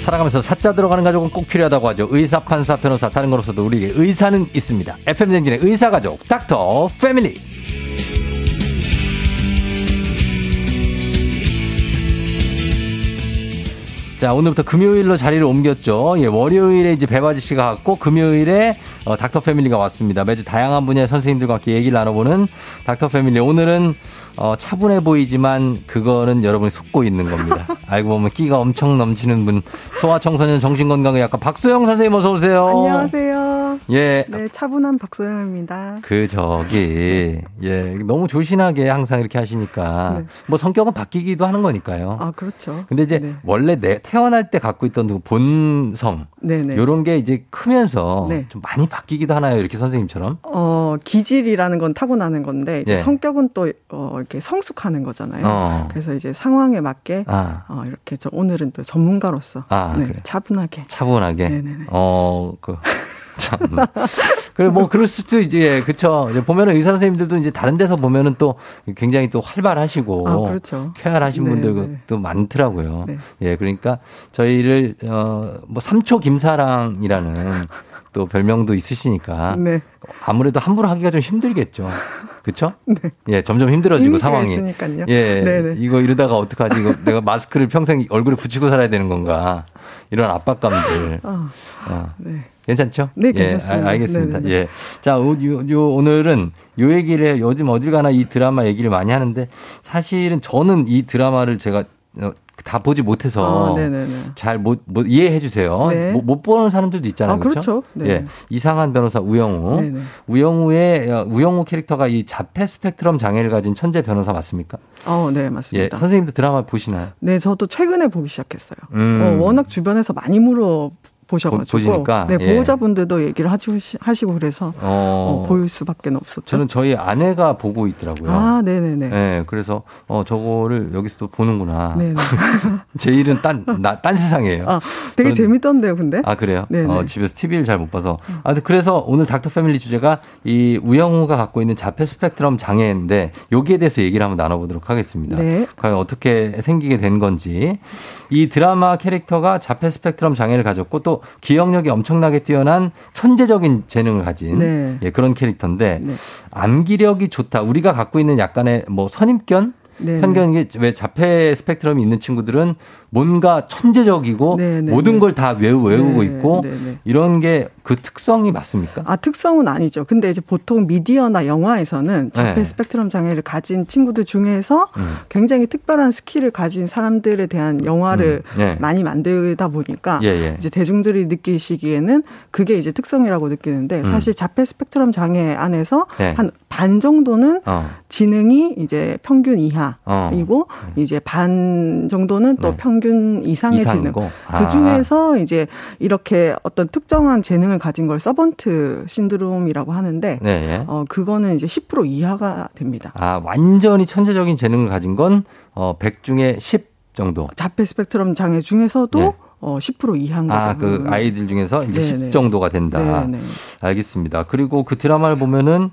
살아가면서 사자 들어가는 가족은 꼭 필요하다고 하죠. 의사, 판사, 변호사, 다른 건 없어도 우리에게 의사는 있습니다. FM댕진의 의사 가족, 닥터 패밀리. 자, 오늘부터 금요일로 자리를 옮겼죠. 예, 월요일에 이제 배바지 씨가 왔고, 금요일에 어, 닥터 패밀리가 왔습니다. 매주 다양한 분야의 선생님들과 함께 얘기를 나눠보는 닥터 패밀리. 오늘은 어, 차분해 보이지만 그거는 여러분이 속고 있는 겁니다. 알고 보면 끼가 엄청 넘치는 분, 소아청소년 정신건강의 약간 박소영 선생님 어서 오세요. 안녕하세요. 예. 네, 차분한 박소영입니다. 그 저기 예 너무 조신하게 항상 이렇게 하시니까 네. 뭐 성격은 바뀌기도 하는 거니까요. 아, 그렇죠. 근데 이제 네. 원래 내 태어날 때 갖고 있던 그 본성 네네. 요런 게 이제 크면서 네. 좀 많이 바뀌기도 하나요 이렇게 선생님처럼? 어, 기질이라는 건 타고나는 건데, 이제 네. 성격은 또, 어, 이렇게 성숙하는 거잖아요. 어. 그래서 이제 상황에 맞게, 아. 어, 이렇게 저 오늘은 또 전문가로서, 아, 네, 그래. 차분하게. 차분하게. 네네네. 어, 그. 참. 그래, 뭐, 그럴 수도 이제, 예, 그쵸. 이제 보면은 의사 선생님들도 이제 다른 데서 보면은 또 굉장히 또 활발하시고. 아, 그렇죠. 쾌활하신 네, 분들도 네. 많더라고요. 네. 예, 그러니까 저희를, 어, 뭐, 삼초 김사랑이라는 또 별명도 있으시니까. 네. 아무래도 함부로 하기가 좀 힘들겠죠. 그쵸? 예, 점점 힘들어지고 상황이. 있으니까요. 예, 네네. 이거 이러다가 어떡하지? 이거 내가 마스크를 평생 얼굴에 붙이고 살아야 되는 건가? 이런 압박감들. 어, 어. 네. 괜찮죠? 네, 예, 괜찮습니다. 알- 알겠습니다. 네네네. 예. 자, 요, 요, 요 오늘은 요 얘기를. 요즘 어딜 가나 이 드라마 얘기를 많이 하는데 사실은 저는 이 드라마를 제가 어, 다 보지 못해서 아, 네네네. 잘 못, 못 이해해 주세요. 네. 못, 못 보는 사람들도 있잖아요. 아, 그렇죠? 그렇죠. 네. 예. 이상한 변호사 우영우. 네네. 우영우의 어, 우영우 캐릭터가 이 자폐 스펙트럼 장애를 가진 천재 변호사 맞습니까? 어, 네, 예. 맞습니다. 선생님도 드라마 보시나요? 네, 저도 최근에 보기 시작했어요. 음. 어, 워낙 주변에서 많이 물어 보셔가지고, 보- 보시니까? 네, 예. 보호자분들도 얘기를 하시고, 그래서 어, 보일 수밖에 없었죠. 저는 저희 아내가 보고 있더라고요. 아, 네네네. 네, 그래서 어 저거를 여기서도 보는구나. 네네. 제 일은 딴, 나, 딴 세상이에요. 아, 되게 저는- 재밌던데요, 근데? 아, 그래요? 네네. 어, 집에서 TV를 잘 못 봐서. 아, 그래서 오늘 닥터 패밀리 주제가 이 우영우가 갖고 있는 자폐 스펙트럼 장애인데 여기에 대해서 얘기를 한번 나눠보도록 하겠습니다. 네. 과연 어떻게 생기게 된 건지. 이 드라마 캐릭터가 자폐 스펙트럼 장애를 가졌고 또 기억력이 엄청나게 뛰어난 천재적인 재능을 가진 네. 예, 그런 캐릭터인데 네. 암기력이 좋다. 우리가 갖고 있는 약간의 뭐 선입견? 네네. 편견이 왜 자폐 스펙트럼이 있는 친구들은 뭔가 천재적이고 네네네. 모든 걸 다 외우, 외우고 네, 있고 네네. 이런 게 그 특성이 맞습니까? 아, 특성은 아니죠. 근데 이제 보통 미디어나 영화에서는 자폐 네. 스펙트럼 장애를 가진 친구들 중에서 음. 굉장히 특별한 스킬을 가진 사람들에 대한 영화를 음. 네. 많이 만들다 보니까 예, 예. 이제 대중들이 느끼시기에는 그게 이제 특성이라고 느끼는데 사실 자폐 스펙트럼 장애 안에서 음. 네. 한반 정도는 어. 지능이 이제 평균 이하 이고 이제 반 정도는 또 네. 평균 이상의. 지능. 아. 그 중에서 이제 이렇게 어떤 특정한 재능을 가진 걸 서번트 신드롬이라고 하는데 네. 예. 어 그거는 이제 10% 이하가 됩니다. 아, 완전히 천재적인 재능을 가진 건 어, 100 중에 10 정도. 자폐 스펙트럼 장애 중에서도 네. 어, 10% 이하인 거죠. 아, 그 아이들 중에서 이제 네네. 10 정도가 된다. 네네. 알겠습니다. 그리고 그 드라마를 보면은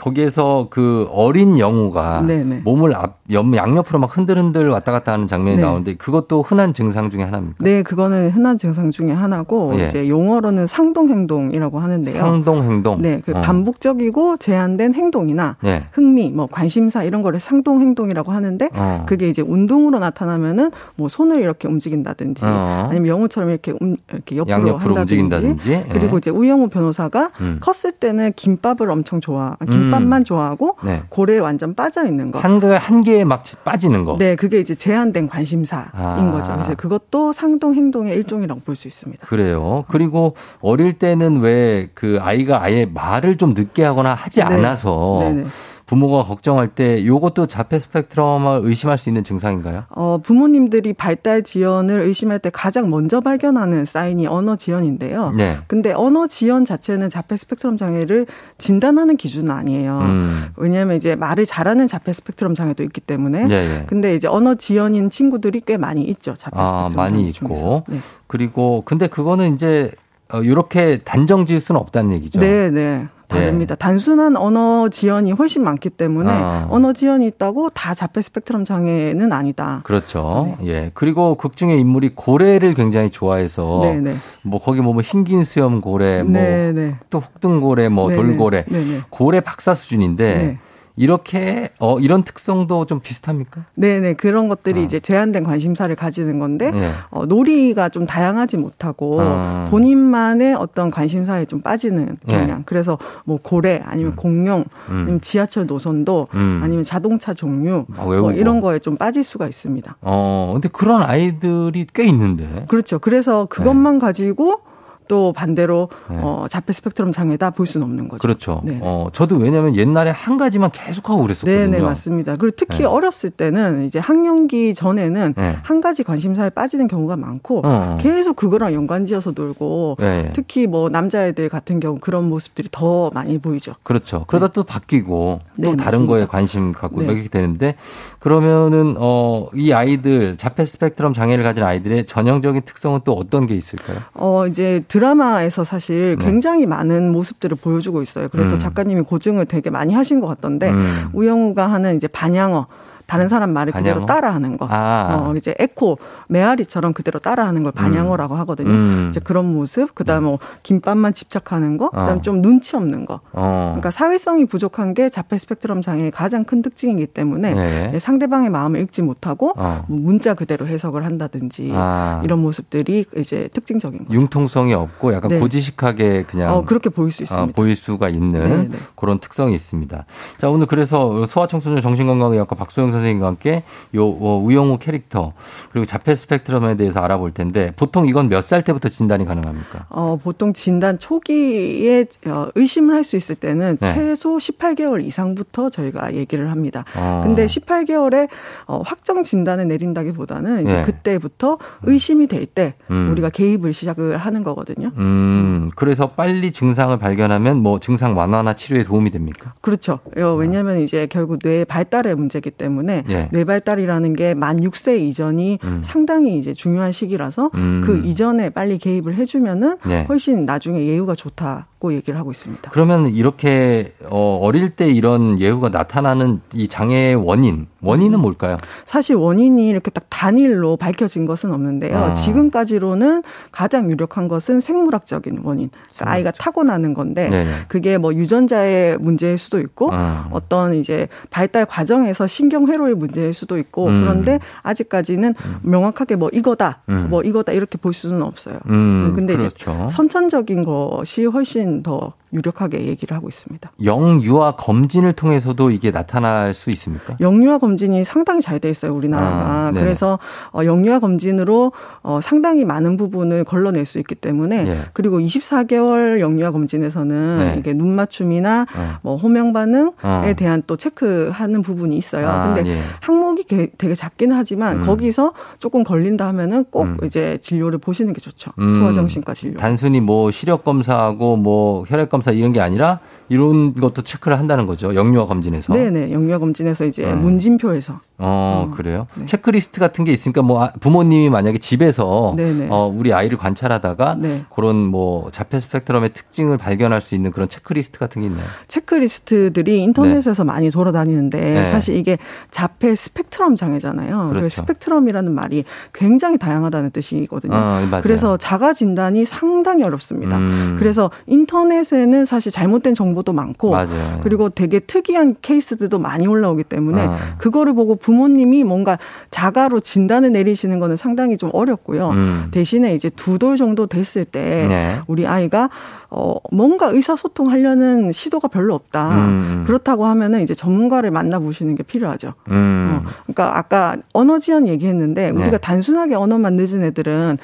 거기에서 그 어린 영우가 네네. 몸을 앞, 옆, 양옆으로 막 흔들흔들 왔다 갔다 하는 장면이 네. 나오는데 그것도 흔한 증상 중에 하나입니까? 네, 그거는 흔한 증상 중에 하나고 예. 이제 용어로는 상동 행동이라고 하는데요. 상동 행동. 네, 그 어. 반복적이고 제한된 행동이나 네. 흥미, 뭐 관심사 이런 거를 상동 행동이라고 하는데 어. 그게 이제 운동으로 나타나면은 뭐 손을 이렇게 움직인다든지 어. 아니면 영우처럼 이렇게 움, 이렇게 옆으로 양옆으로 한다든지 움직인다든지. 예. 그리고 이제 우영우 변호사가 음. 컸을 때는 김밥을 엄청 좋아, 아, 김밥만 좋아하고 네. 고래에 완전 빠져 있는 거. 한, 개- 한 개에 막 빠지는 거. 네, 그게 이제 제한된 관심사인 아. 거죠. 그래서 그것도 상동 행동의 일종이라고 볼 수 있습니다. 그래요. 그리고 어릴 때는 왜 그 아이가 아예 말을 좀 늦게 하거나 하지 네. 않아서 네네. 부모가 걱정할 때 요것도 자폐 스펙트럼을 의심할 수 있는 증상인가요? 어, 부모님들이 발달 지연을 의심할 때 가장 먼저 발견하는 사인이 언어 지연인데요. 네. 근데 언어 지연 자체는 자폐 스펙트럼 장애를 진단하는 기준은 아니에요. 음. 왜냐하면 이제 말을 잘하는 자폐 스펙트럼 장애도 있기 때문에. 예, 예. 근데 이제 언어 지연인 친구들이 꽤 많이 있죠. 자폐 아, 스펙트럼 많이 장애 있고. 중에서. 네. 그리고 근데 그거는 이제 어, 이렇게 단정 지을 수는 없다는 얘기죠. 네, 네. 다릅니다. 예. 단순한 언어 지연이 훨씬 많기 때문에 아. 언어 지연이 있다고 다 자폐 스펙트럼 장애는 아니다. 그렇죠. 네. 예. 그리고 극 중의 인물이 고래를 굉장히 좋아해서 네네. 네. 뭐 거기 뭐, 뭐 흰긴 수염 고래, 뭐또 네, 혹등고래, 뭐 네네. 돌고래, 네네. 고래 박사 수준인데 네. 이렇게 어 이런 특성도 좀 비슷합니까? 네네 그런 것들이 어. 이제 제한된 관심사를 가지는 건데 네. 어, 놀이가 좀 다양하지 못하고 어. 본인만의 어떤 관심사에 좀 빠지는 네. 경향. 네. 그래서 뭐 고래 아니면 음. 공룡 음. 아니면 지하철 노선도 음. 아니면 자동차 종류 아, 뭐 이런 거에 좀 빠질 수가 있습니다. 어 근데 그런 아이들이 꽤 있는데. 그렇죠. 그래서 그것만 네. 가지고 또 반대로 네. 어, 자폐 스펙트럼 장애다 볼 수는 없는 거죠. 그렇죠. 네. 어, 저도 왜냐하면 옛날에 한 가지만 계속하고 그랬었거든요. 네, 네, 맞습니다. 그리고 특히 네. 어렸을 때는 이제 학령기 전에는 네. 한 가지 관심사에 빠지는 경우가 많고 어. 어. 계속 그거랑 연관지어서 놀고 네. 특히 뭐 남자애들 같은 경우 그런 모습들이 더 많이 보이죠. 그렇죠. 그러다 또 바뀌고 또 다른 맞습니다. 거에 관심 갖고 이렇게 되는데 그러면은 어, 이 아이들 자폐 스펙트럼 장애를 가진 아이들의 전형적인 특성은 또 어떤 게 있을까요? 어, 이제 드라마에서 사실 네. 굉장히 많은 모습들을 보여주고 있어요. 그래서 음. 작가님이 고증을 되게 많이 하신 것 같던데 음. 우영우가 하는 이제 반향어 다른 사람 말을 반향어? 그대로 따라하는 거. 아. 어, 이제 에코 메아리처럼 그대로 따라하는 걸 반향어라고 음. 하거든요. 음. 이제 그런 모습, 그다음 뭐 김밥만 집착하는 거, 그다음 어. 좀 눈치 없는 거. 어. 그러니까 사회성이 부족한 게 자폐 스펙트럼 장애의 가장 큰 특징이기 때문에 네. 상대방의 마음을 읽지 못하고 어. 뭐 문자 그대로 해석을 한다든지 아. 이런 모습들이 이제 특징적인 거죠. 융통성이 없고 약간 네. 고지식하게 그냥 어, 그렇게 보일 수 있습니다. 보일 수가 있는 네네. 네. 그런 특성이 있습니다. 자 오늘 그래서 소아청소년 정신건강의학과 박소영 선 생님과 함께 요 어, 우영우 캐릭터 그리고 자폐 스펙트럼에 대해서 알아볼 텐데 보통 이건 몇 살 때부터 진단이 가능합니까? 어, 보통 진단 초기에 어, 의심을 할 수 있을 때는 네. 최소 18개월 이상부터 저희가 얘기를 합니다. 어. 근데 18개월에 어, 확정 진단을 내린다기보다는 이제 네. 그때부터 의심이 될때 음. 우리가 개입을 시작을 하는 거거든요. 음, 음, 그래서 빨리 증상을 발견하면 뭐 증상 완화나 치료에 도움이 됩니까? 그렇죠. 어, 왜냐하면 이제 결국 뇌 발달의 문제이기 때문에 네. 뇌발달이라는 게 만 6세 이전이 음. 상당히 이제 중요한 시기라서 음. 그 이전에 빨리 개입을 해주면은 네. 훨씬 나중에 예후가 좋다. 고 얘기를 하고 있습니다. 그러면 이렇게 어 어릴 때 이런 예후가 나타나는 이 장애의 원인 원인은 음. 뭘까요? 사실 원인이 이렇게 딱 단일로 밝혀진 것은 없는데요. 아. 지금까지로는 가장 유력한 것은 생물학적인 원인. 그러니까 아이가 타고나는 건데 네네. 그게 뭐 유전자의 문제일 수도 있고 아. 어떤 이제 발달 과정에서 신경회로의 문제일 수도 있고 음. 그런데 아직까지는 음. 명확하게 뭐 이거다, 음. 뭐 이거다 이렇게 볼 수는 없어요. 음. 근데 그렇죠. 이제 선천적인 것이 훨씬 훨씬 더 유력하게 얘기를 하고 있습니다. 영유아 검진을 통해서도 이게 나타날 수 있습니까? 영유아 검진이 상당히 잘 돼 있어요, 우리나라가. 아, 그래서 어, 영유아 검진으로 어, 상당히 많은 부분을 걸러낼 수 있기 때문에 네. 그리고 24개월 영유아 검진에서는 네. 이게 눈 맞춤이나 어. 뭐 호명 반응에 어. 대한 또 체크하는 부분이 있어요. 아, 근데 예. 항목이 되게 작기는 하지만 음. 거기서 조금 걸린다 하면은 꼭 음. 이제 진료를 보시는 게 좋죠. 음. 소아정신과 진료. 단순히 뭐 시력 검사하고 뭐 혈액 검사 이런 게 아니라 이런 것도 체크를 한다는 거죠. 영유아 검진에서. 네네. 영유아 검진에서 이제 음. 문진표에서. 어, 어, 그래요? 네. 체크리스트 같은 게 있으니까 뭐 아, 부모님이 만약에 집에서 네네. 어, 우리 아이를 관찰하다가 네. 그런 뭐 자폐 스펙트럼의 특징을 발견할 수 있는 그런 체크리스트 같은 게 있나요? 체크리스트들이 인터넷에서 네. 많이 돌아다니는데 네. 사실 이게 자폐 스펙트럼 장애잖아요. 그렇죠. 스펙트럼이라는 말이 굉장히 다양하다는 뜻이거든요. 어, 그래서 자가 진단이 상당히 어렵습니다. 음. 그래서 인터넷에는 사실 잘못된 정보 정보도 많고 맞아요. 그리고 되게 특이한 케이스들도 많이 올라오기 때문에 어. 그거를 보고 부모님이 뭔가 자가로 진단을 내리시는 거는 상당히 좀 어렵고요. 음. 대신에 이제 두 돌 정도 됐을 때 네. 우리 아이가 어 뭔가 의사소통 하려는 시도가 별로 없다. 음. 그렇다고 하면은 이제 전문가를 만나 보시는 게 필요하죠. 음. 어, 그러니까 아까 언어 지연 얘기했는데 우리가 네. 단순하게 언어만 늦은 애들은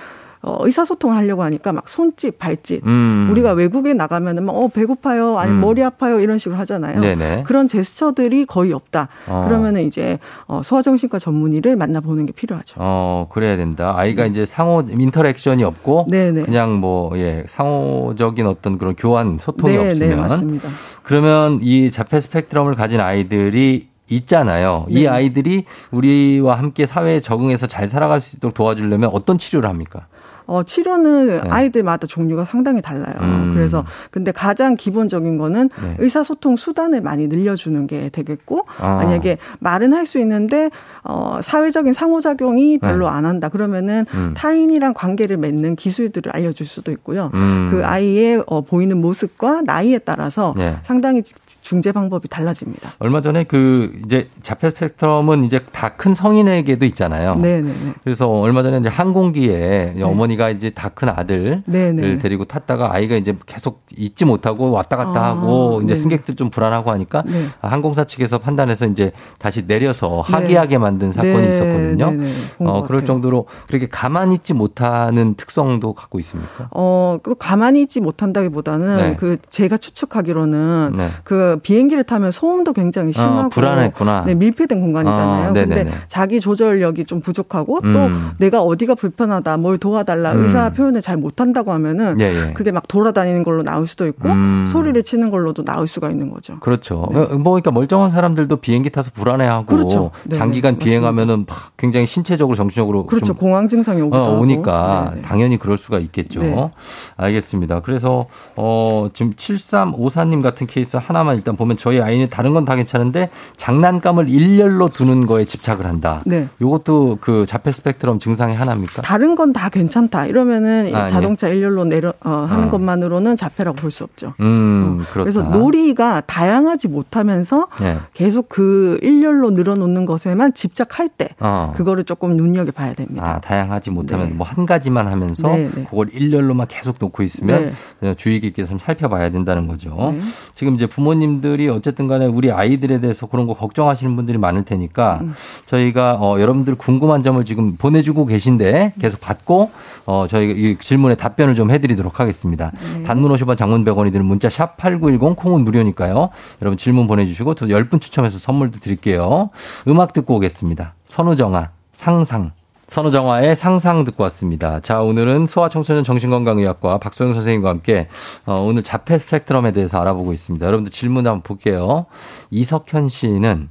어, 의사소통을 하려고 하니까 막 손짓, 발짓. 음. 우리가 외국에 나가면은 막, 어, 배고파요. 아니면 음. 머리 아파요. 이런 식으로 하잖아요. 네네. 그런 제스처들이 거의 없다. 어. 그러면은 이제, 어, 소아정신과 전문의를 만나보는 게 필요하죠. 어, 그래야 된다. 아이가 네. 이제 상호 인터랙션이 없고. 네네. 그냥 뭐, 예, 상호적인 어떤 그런 교환, 소통이 네네, 없으면. 맞습니다. 그러면 이 자폐 스펙트럼을 가진 아이들이 있잖아요. 네. 이 아이들이 우리와 함께 사회에 적응해서 잘 살아갈 수 있도록 도와주려면 어떤 치료를 합니까? 어, 치료는 네. 아이들마다 종류가 상당히 달라요. 음. 그래서 근데 가장 기본적인 거는 네. 의사소통 수단을 많이 늘려주는 게 되겠고 아. 만약에 말은 할 수 있는데 어, 사회적인 상호작용이 별로 네. 안 한다 그러면은 음. 타인이랑 관계를 맺는 기술들을 알려줄 수도 있고요. 음. 그 아이의 어, 보이는 모습과 나이에 따라서 네. 상당히 중재 방법이 달라집니다. 얼마 전에 그 이제 자폐 스펙트럼은 이제 다 큰 성인에게도 있잖아요. 네, 네, 네. 그래서 얼마 전에 이제 항공기에 네. 어머니가 이제 다 큰 아들을 네, 네. 데리고 탔다가 아이가 이제 계속 잊지 못하고 왔다 갔다 아, 하고 이제 승객들 좀 불안하고 하니까 항공사 측에서 판단해서 이제 다시 내려서 하기하게 만든 사건이 있었거든요. 어, 그럴 정도로 그렇게 가만히 있지 못하는 특성도 갖고 있습니까? 어, 가만히 있지 못한다기보다는 그 제가 추측하기로는 그 비행기를 타면 소음도 굉장히 어, 심하고 어, 불안했구나. 네, 밀폐된 공간이잖아요. 어, 근데 자기 조절력이 좀 부족하고 또 음. 내가 어디가 불편하다, 뭘 도와달라, 음. 의사 표현을 잘 못한다고 하면은 예, 예. 그게 막 돌아다니는 걸로 나올 수도 있고 음. 소리를 치는 걸로도 나올 수가 있는 거죠. 그렇죠. 네. 뭐 그러니까 멀쩡한 사람들도 비행기 타서 불안해하고 그렇죠. 네, 장기간 네, 비행하면은 막 굉장히 신체적으로 정신적으로 그렇죠. 공황 증상이 어, 오니까 네네. 네. 당연히 그럴 수가 있겠죠. 네. 알겠습니다. 그래서 어 지금 7354님 같은 케이스 하나만 일단 보면 저희 아이는 다른 건 다 괜찮은데 장난감을 일렬로 두는 거에 집착을 한다. 네. 요것도 그 자폐 스펙트럼 증상의 하나입니까? 다른 건 다 괜찮다. 이러면은 아, 자동차 네. 일렬로 내려 어, 하는 어. 것만으로는 자폐라고 볼 수 없죠. 음, 어. 그래서 놀이가 다양하지 못하면서 네. 계속 그 일렬로 늘어놓는 것에만 집착할 때 어. 그거를 조금 눈여겨 봐야 됩니다. 아, 다양하지 못하면 네. 뭐한 가지만 하면서 네, 네. 그걸 일렬로만 계속 놓고 있으면 네. 주의 깊게 좀 살펴봐야 된다는 거죠. 지금 이제 부모님들이 어쨌든 간에 우리 아이들에 대해서 그런 거 걱정하시는 분들이 많을 테니까 음. 저희가 어, 여러분들 궁금한 점을 지금 보내주고 계신데 계속 받고 어, 저희가 이 질문에 답변을 좀 해드리도록 하겠습니다. 네. 단문 50원 장문 100원이 드는 문자 샵 8910 콩은 무료니까요. 여러분 질문 보내주시고 또 10분 추첨해서 선물도 드릴게요. 음악 듣고 오겠습니다. 선우정아 상상. 선우정화의 상상 듣고 왔습니다. 자, 오늘은 소아청소년 정신건강의학과 박소영 선생님과 함께 어, 오늘 자폐 스펙트럼에 대해서 알아보고 있습니다. 여러분들 질문 한번 볼게요. 이석현 씨는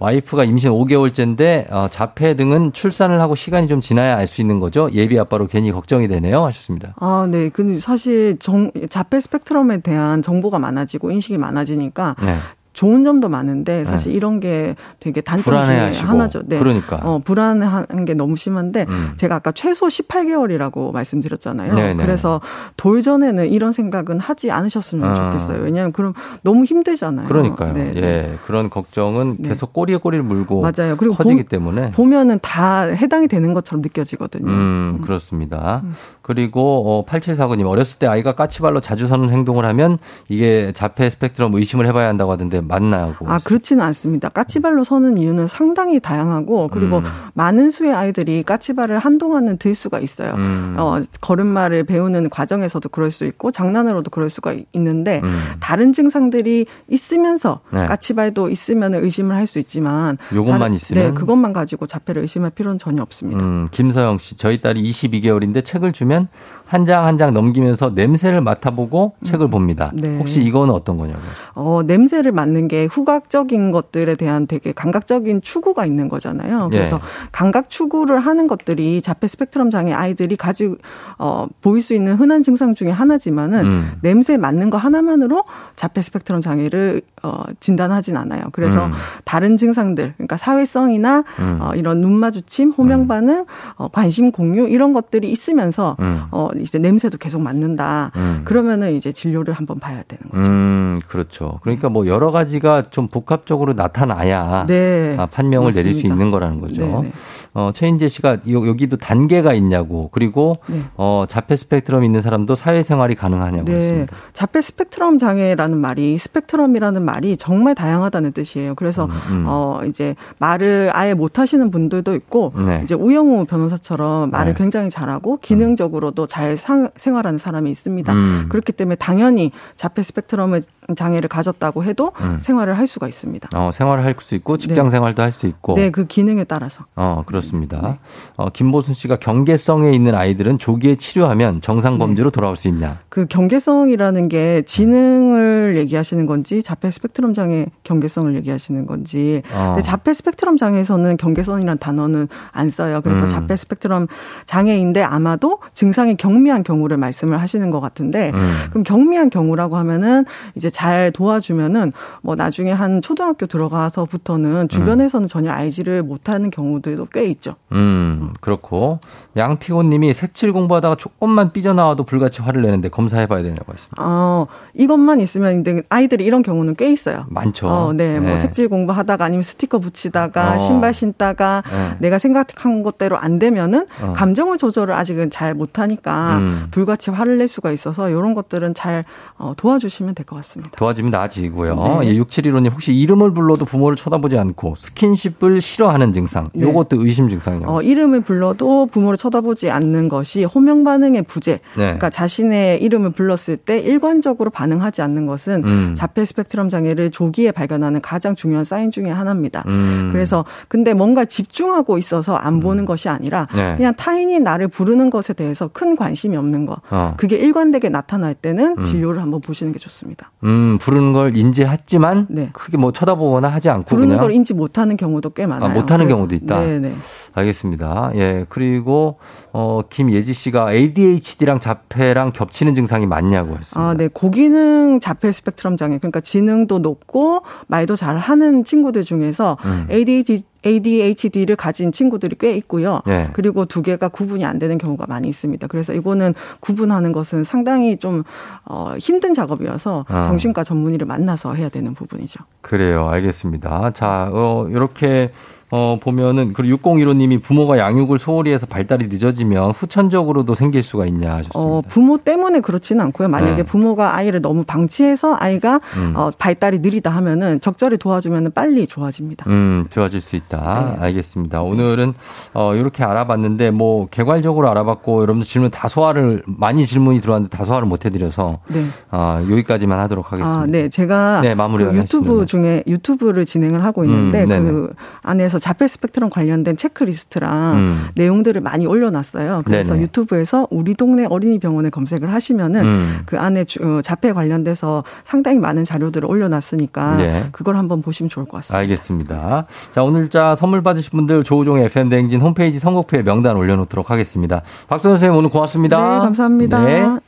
와이프가 임신 5개월째인데 어, 자폐 등은 출산을 하고 시간이 좀 지나야 알 수 있는 거죠. 예비 아빠로 괜히 걱정이 되네요. 하셨습니다. 아, 네. 근데 사실 정, 자폐 스펙트럼에 대한 정보가 많아지고 인식이 많아지니까 네. 좋은 점도 많은데 사실 네. 이런 게 되게 단점 중에 하나죠. 네. 그러니까. 어, 불안한 게 너무 심한데 음. 제가 아까 최소 18개월이라고 말씀드렸잖아요. 네네. 네. 그래서 돌 전에는 이런 생각은 하지 않으셨으면 아. 좋겠어요. 왜냐하면 그럼 너무 힘들잖아요. 그러니까요. 네, 네. 예. 그런 걱정은 네. 계속 꼬리에 꼬리를 물고 맞아요. 그리고 커지기 보, 때문에 보면은 다 해당이 되는 것처럼 느껴지거든요. 음, 음. 그렇습니다. 음. 그리고 어, 8749님 어렸을 때 아이가 까치발로 자주 서는 행동을 하면 이게 자폐 스펙트럼 의심을 해봐야 한다고 하던데 맞나요? 아, 그렇지는 않습니다. 까치발로 서는 이유는 상당히 다양하고 그리고 음. 많은 수의 아이들이 까치발을 한동안은 들 수가 있어요. 음. 어, 걸음마를 배우는 과정에서도 그럴 수 있고 장난으로도 그럴 수가 있는데 음. 다른 증상들이 있으면서 네. 까치발도 있으면 의심을 할 수 있지만 요것만 다른, 있으면 네, 그것만 가지고 자폐를 의심할 필요는 전혀 없습니다. 음, 김서영 씨, 저희 딸이 22개월인데 책을 주면 한 장 한 장 넘기면서 냄새를 맡아보고 책을 음. 봅니다. 네. 혹시 이거는 어떤 거냐고요? 어, 냄새를 맡는 게 후각적인 것들에 대한 되게 감각적인 추구가 있는 거잖아요. 예. 그래서 예. 감각 추구를 하는 것들이 자폐 스펙트럼 장애 아이들이 가지고 어, 보일 수 있는 흔한 증상 중에 하나지만은 음. 냄새 맡는 거 하나만으로 자폐 스펙트럼 장애를 어, 진단하진 않아요. 그래서 음. 다른 증상들, 그러니까 사회성이나 음. 어, 이런 눈 마주침, 호명 음. 반응, 어, 관심 공유 이런 것들이 있으면서 음. 어, 이제 냄새도 계속 맡는다. 음. 그러면은 이제 진료를 한번 봐야 되는 거죠. 음, 그렇죠. 그러니까 뭐 여러 가지가 좀 복합적으로 나타나야 네. 아, 판명을 맞습니다. 내릴 수 있는 거라는 거죠. 네네. 네. 어, 최인재 씨가 여 기도 단계가 있냐고 그리고 네. 어, 자폐 스펙트럼 있는 사람도 사회생활이 가능하냐고 네. 했습니다. 자폐 스펙트럼 장애라는 말이 스펙트럼이라는 말이 정말 다양하다는 뜻이에요. 그래서 음, 음. 어, 이제 말을 아예 못 하시는 분들도 있고 네. 이제 우영우 변호사처럼 말을 네. 굉장히 잘하고 기능적으로도 잘잘 상, 생활하는 사람이 있습니다. 음. 그렇기 때문에 당연히 자폐 스펙트럼 장애를 가졌다고 해도 음. 생활을 할 수가 있습니다. 어, 생활을 할 수 있고 직장 네. 생활도 할 수 있고. 네, 그 기능에 따라서. 어, 그렇습니다. 네. 어, 김보순 씨가 경계성에 있는 아이들은 조기에 치료하면 정상 범주로 네. 돌아올 수 있냐? 그 경계성이라는 게 지능을 얘기하시는 건지 자폐 스펙트럼 장애 경계성을 얘기하시는 건지. 어. 근데 자폐 스펙트럼 장애에서는 경계성이라는 단어는 안 써요. 그래서 음. 자폐 스펙트럼 장애인데 아마도 증상이 경 미한 경우를 말씀을 하시는 것 같은데 음. 그럼 경미한 경우라고 하면은 이제 잘 도와주면은 뭐 나중에 한 초등학교 들어가서부터는 주변에서는 음. 전혀 알지를 못하는 경우들도 꽤 있죠. 음, 그렇고 양피곤님이 색칠 공부하다가 조금만 삐져나와도 불같이 화를 내는데 검사해봐야 되냐고 하습니다 어, 이것만 있으면 아이들이 이런 경우는 꽤 있어요. 많죠. 어, 네, 뭐 네. 뭐 색칠 공부하다가 아니면 스티커 붙이다가 어. 신발 신다가 네. 내가 생각한 것대로 안 되면은 어. 감정을 조절을 아직은 잘 못하니까 음. 불같이 화를 낼 수가 있어서 이런 것들은 잘 어, 도와주시면 될 것 같습니다. 도와주면 나아지고요. 네. 예, 6715님 혹시 이름을 불러도 부모를 쳐다보지 않고 스킨십을 싫어하는 증상. 네. 요것도 의심 증상이요. 어, 이름을 불러도 부모를 쳐다보지 않는 것이 호명 반응의 부재. 네. 그러니까 자신의 이름을 불렀을 때 일관적으로 반응하지 않는 것은 음. 자폐 스펙트럼 장애를 조기에 발견하는 가장 중요한 사인 중의 하나입니다. 음. 그래서 근데 뭔가 집중하고 있어서 안 음. 보는 것이 아니라 네. 그냥 타인이 나를 부르는 것에 대해서 큰 관심 이 없는 거. 어. 그게 일관되게 나타날 때는 음. 진료를 한번 보시는 게 좋습니다. 음, 부르는 걸 인지했지만 네. 크게 뭐 쳐다보거나 하지 않고 부르는 그냥. 걸 인지 못하는 경우도 꽤 많아요. 아, 못하는 경우도 있다. 네 네. 알겠습니다. 예 그리고 어 김예지 씨가 ADHD랑 자폐랑 겹치는 증상이 많냐고 했습니다. 아, 네. 고기능 자폐 스펙트럼 장애 그러니까 지능도 높고 말도 잘 하는 친구들 중에서 음. ADHD ADHD를 가진 친구들이 꽤 있고요. 네. 그리고 두 개가 구분이 안 되는 경우가 많이 있습니다. 그래서 이거는 구분하는 것은 상당히 좀 어, 힘든 작업이어서 어. 정신과 전문의를 만나서 해야 되는 부분이죠. 그래요. 알겠습니다. 자, 어, 이렇게 어, 보면은, 그리고 6015님이 부모가 양육을 소홀히 해서 발달이 늦어지면 후천적으로도 생길 수가 있냐 하셨습니다. 어, 부모 때문에 그렇지는 않고요. 만약에 네. 부모가 아이를 너무 방치해서 아이가 음. 어, 발달이 느리다 하면은 적절히 도와주면 빨리 좋아집니다. 음, 좋아질 수 있다. 네. 알겠습니다. 오늘은, 어, 이렇게 알아봤는데, 뭐, 개괄적으로 알아봤고, 여러분들 질문 다 소화를, 많이 질문이 들어왔는데 다 소화를 못 해드려서, 네. 어, 여기까지만 하도록 하겠습니다. 아, 네. 제가 네, 마무리 그 유튜브 중에 유튜브를 진행을 하고 있는데, 음, 그 안에서 자폐 스펙트럼 관련된 체크리스트랑 음. 내용들을 많이 올려놨어요. 그래서 네네. 유튜브에서 우리 동네 어린이 병원에 검색을 하시면은 음. 그 안에 어, 자폐 관련돼서 상당히 많은 자료들을 올려놨으니까 네. 그걸 한번 보시면 좋을 것 같습니다. 알겠습니다. 자 오늘 자 선물 받으실 분들 조우종의 FM 대행진 홈페이지 선곡표에 명단 올려놓도록 하겠습니다. 박선생 선생님 오늘 고맙습니다. 네, 감사합니다. 네.